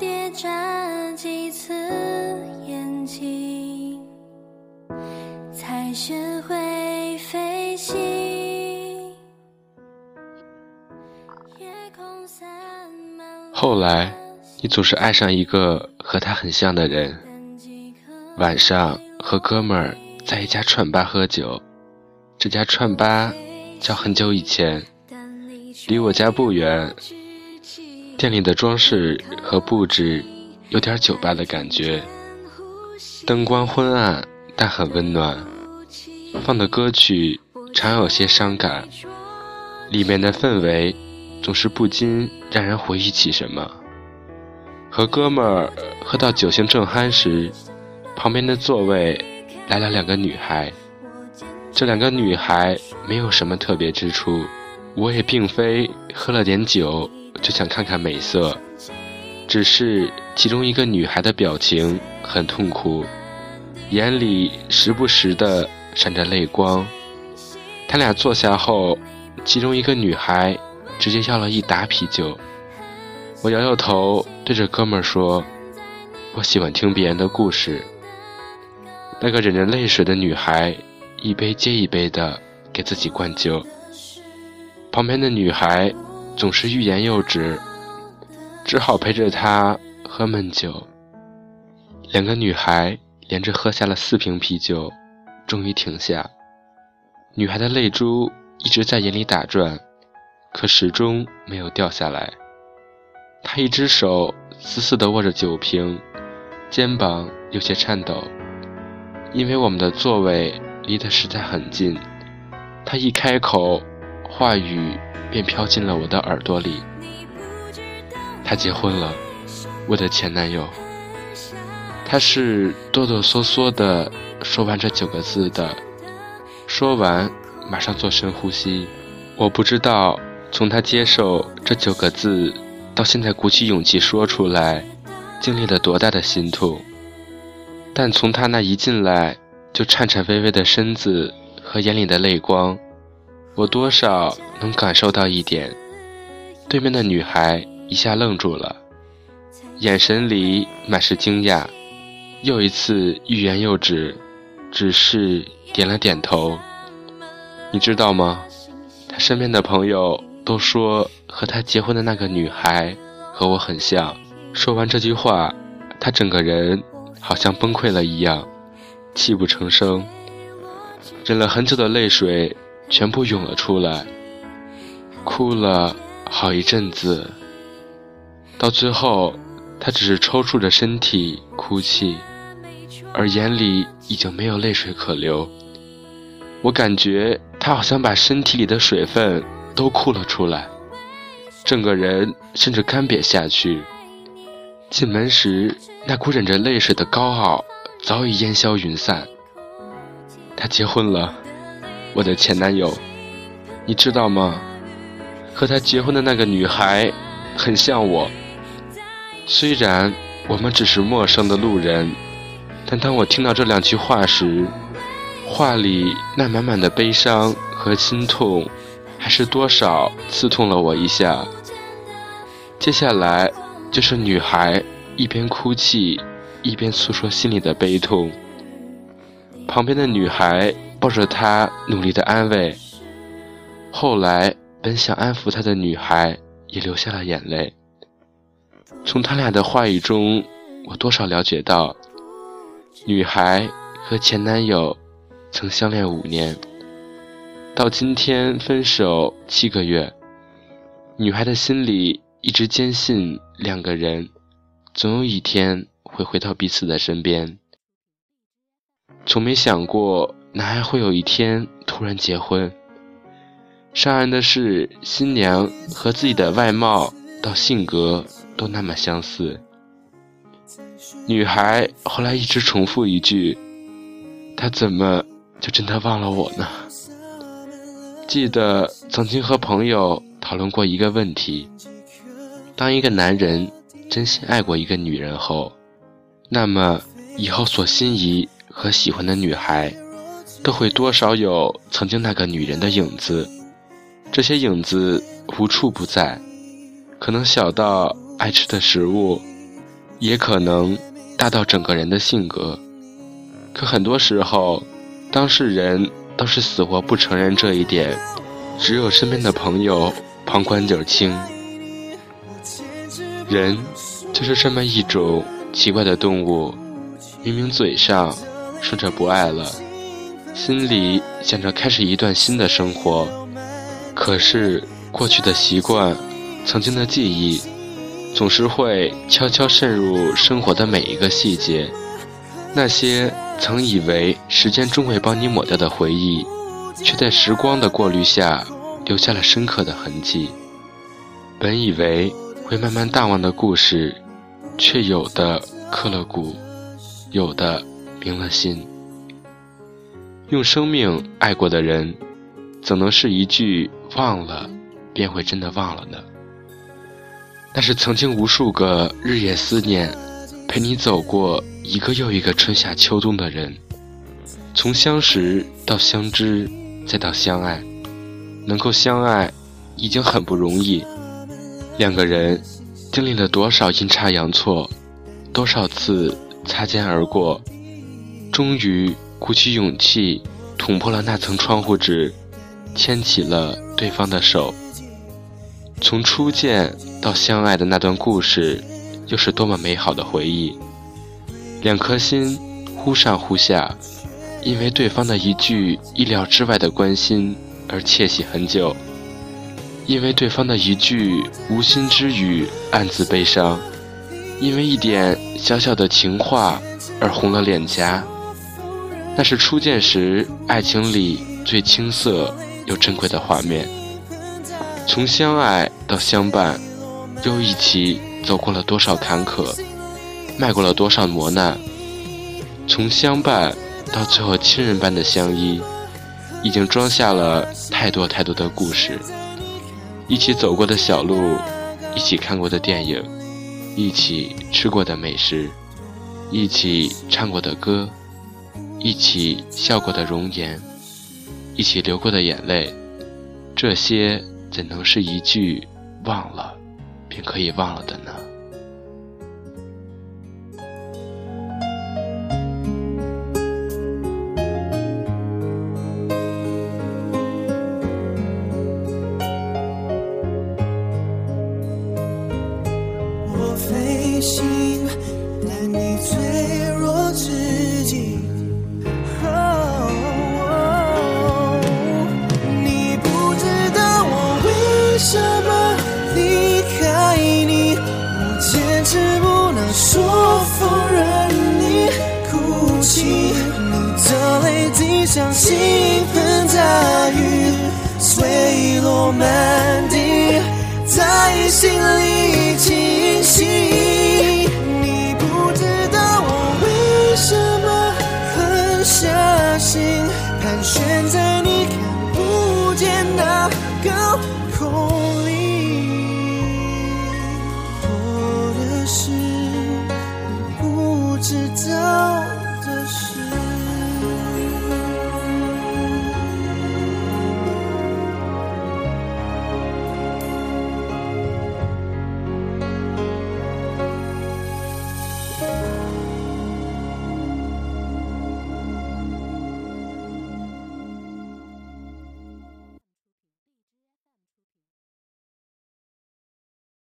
蝶眨几次眼睛，才学会飞行。后来，你总是爱上一个和他很像的人。晚上和哥们儿在一家串吧喝酒，这家串吧叫很久以前，离我家不远。店里的装饰和布置有点酒吧的感觉，灯光昏暗但很温暖，放的歌曲常有些伤感，里面的氛围总是不禁让人回忆起什么。和哥们儿喝到酒兴正酣时。旁边的座位来了两个女孩，这两个女孩没有什么特别之处，我也并非喝了点酒就想看看美色，只是其中一个女孩的表情很痛苦，眼里时不时的闪着泪光。他俩坐下后，其中一个女孩直接要了一打啤酒，我摇摇头对着哥们儿说：“我喜欢听别人的故事。”那个忍着泪水的女孩，一杯接一杯的给自己灌酒。旁边的女孩总是欲言又止，只好陪着她喝闷酒。两个女孩连着喝下了四瓶啤酒，终于停下。女孩的泪珠一直在眼里打转，可始终没有掉下来。她一只手死死地握着酒瓶，肩膀有些颤抖。因为我们的座位离得实在很近，他一开口，话语便飘进了我的耳朵里。他结婚了，我的前男友。他是哆哆嗦嗦的说完这九个字的，说完马上做深呼吸。我不知道从他接受这九个字到现在鼓起勇气说出来，经历了多大的心痛。但从他那一进来就颤颤巍巍的身子和眼里的泪光，我多少能感受到一点。对面的女孩一下愣住了，眼神里满是惊讶，又一次欲言又止，只是点了点头。你知道吗？他身边的朋友都说和他结婚的那个女孩和我很像。说完这句话，他整个人。好像崩溃了一样，泣不成声，忍了很久的泪水全部涌了出来，哭了好一阵子。到最后，他只是抽搐着身体哭泣，而眼里已经没有泪水可流。我感觉他好像把身体里的水分都哭了出来，整个人甚至干瘪下去。进门时，那股忍着泪水的高傲早已烟消云散。他结婚了，我的前男友，你知道吗？和他结婚的那个女孩很像我。虽然我们只是陌生的路人，但当我听到这两句话时，话里那满满的悲伤和心痛，还是多少刺痛了我一下。接下来。就是女孩一边哭泣，一边诉说心里的悲痛。旁边的女孩抱着她，努力的安慰。后来，本想安抚她的女孩也流下了眼泪。从他俩的话语中，我多少了解到，女孩和前男友曾相恋五年，到今天分手七个月。女孩的心里。一直坚信两个人总有一天会回到彼此的身边，从没想过男孩会有一天突然结婚。伤人的是，新娘和自己的外貌到性格都那么相似。女孩后来一直重复一句：“他怎么就真的忘了我呢？”记得曾经和朋友讨论过一个问题。当一个男人真心爱过一个女人后，那么以后所心仪和喜欢的女孩，都会多少有曾经那个女人的影子。这些影子无处不在，可能小到爱吃的食物，也可能大到整个人的性格。可很多时候，当事人都是死活不承认这一点，只有身边的朋友旁观者清。人就是这么一种奇怪的动物，明明嘴上说着不爱了，心里想着开始一段新的生活，可是过去的习惯、曾经的记忆，总是会悄悄渗入生活的每一个细节。那些曾以为时间终会帮你抹掉的回忆，却在时光的过滤下留下了深刻的痕迹。本以为。会慢慢淡忘的故事，却有的刻了骨，有的明了心。用生命爱过的人，怎能是一句忘了，便会真的忘了呢？那是曾经无数个日夜思念，陪你走过一个又一个春夏秋冬的人。从相识到相知，再到相爱，能够相爱，已经很不容易。两个人经历了多少阴差阳错，多少次擦肩而过，终于鼓起勇气捅破了那层窗户纸，牵起了对方的手。从初见到相爱的那段故事，又是多么美好的回忆。两颗心忽上忽下，因为对方的一句意料之外的关心而窃喜很久。因为对方的一句无心之语，暗自悲伤；因为一点小小的情话而红了脸颊。那是初见时爱情里最青涩又珍贵的画面。从相爱到相伴，又一起走过了多少坎坷，迈过了多少磨难。从相伴到最后亲人般的相依，已经装下了太多太多的故事。一起走过的小路，一起看过的电影，一起吃过的美食，一起唱过的歌，一起笑过的容颜，一起流过的眼泪，这些怎能是一句忘了便可以忘了的呢？像倾盆大雨，碎落满地，在心里清晰。你不知道我为什么狠下心，盘旋在你看不见的高空里。我的事，你不知道。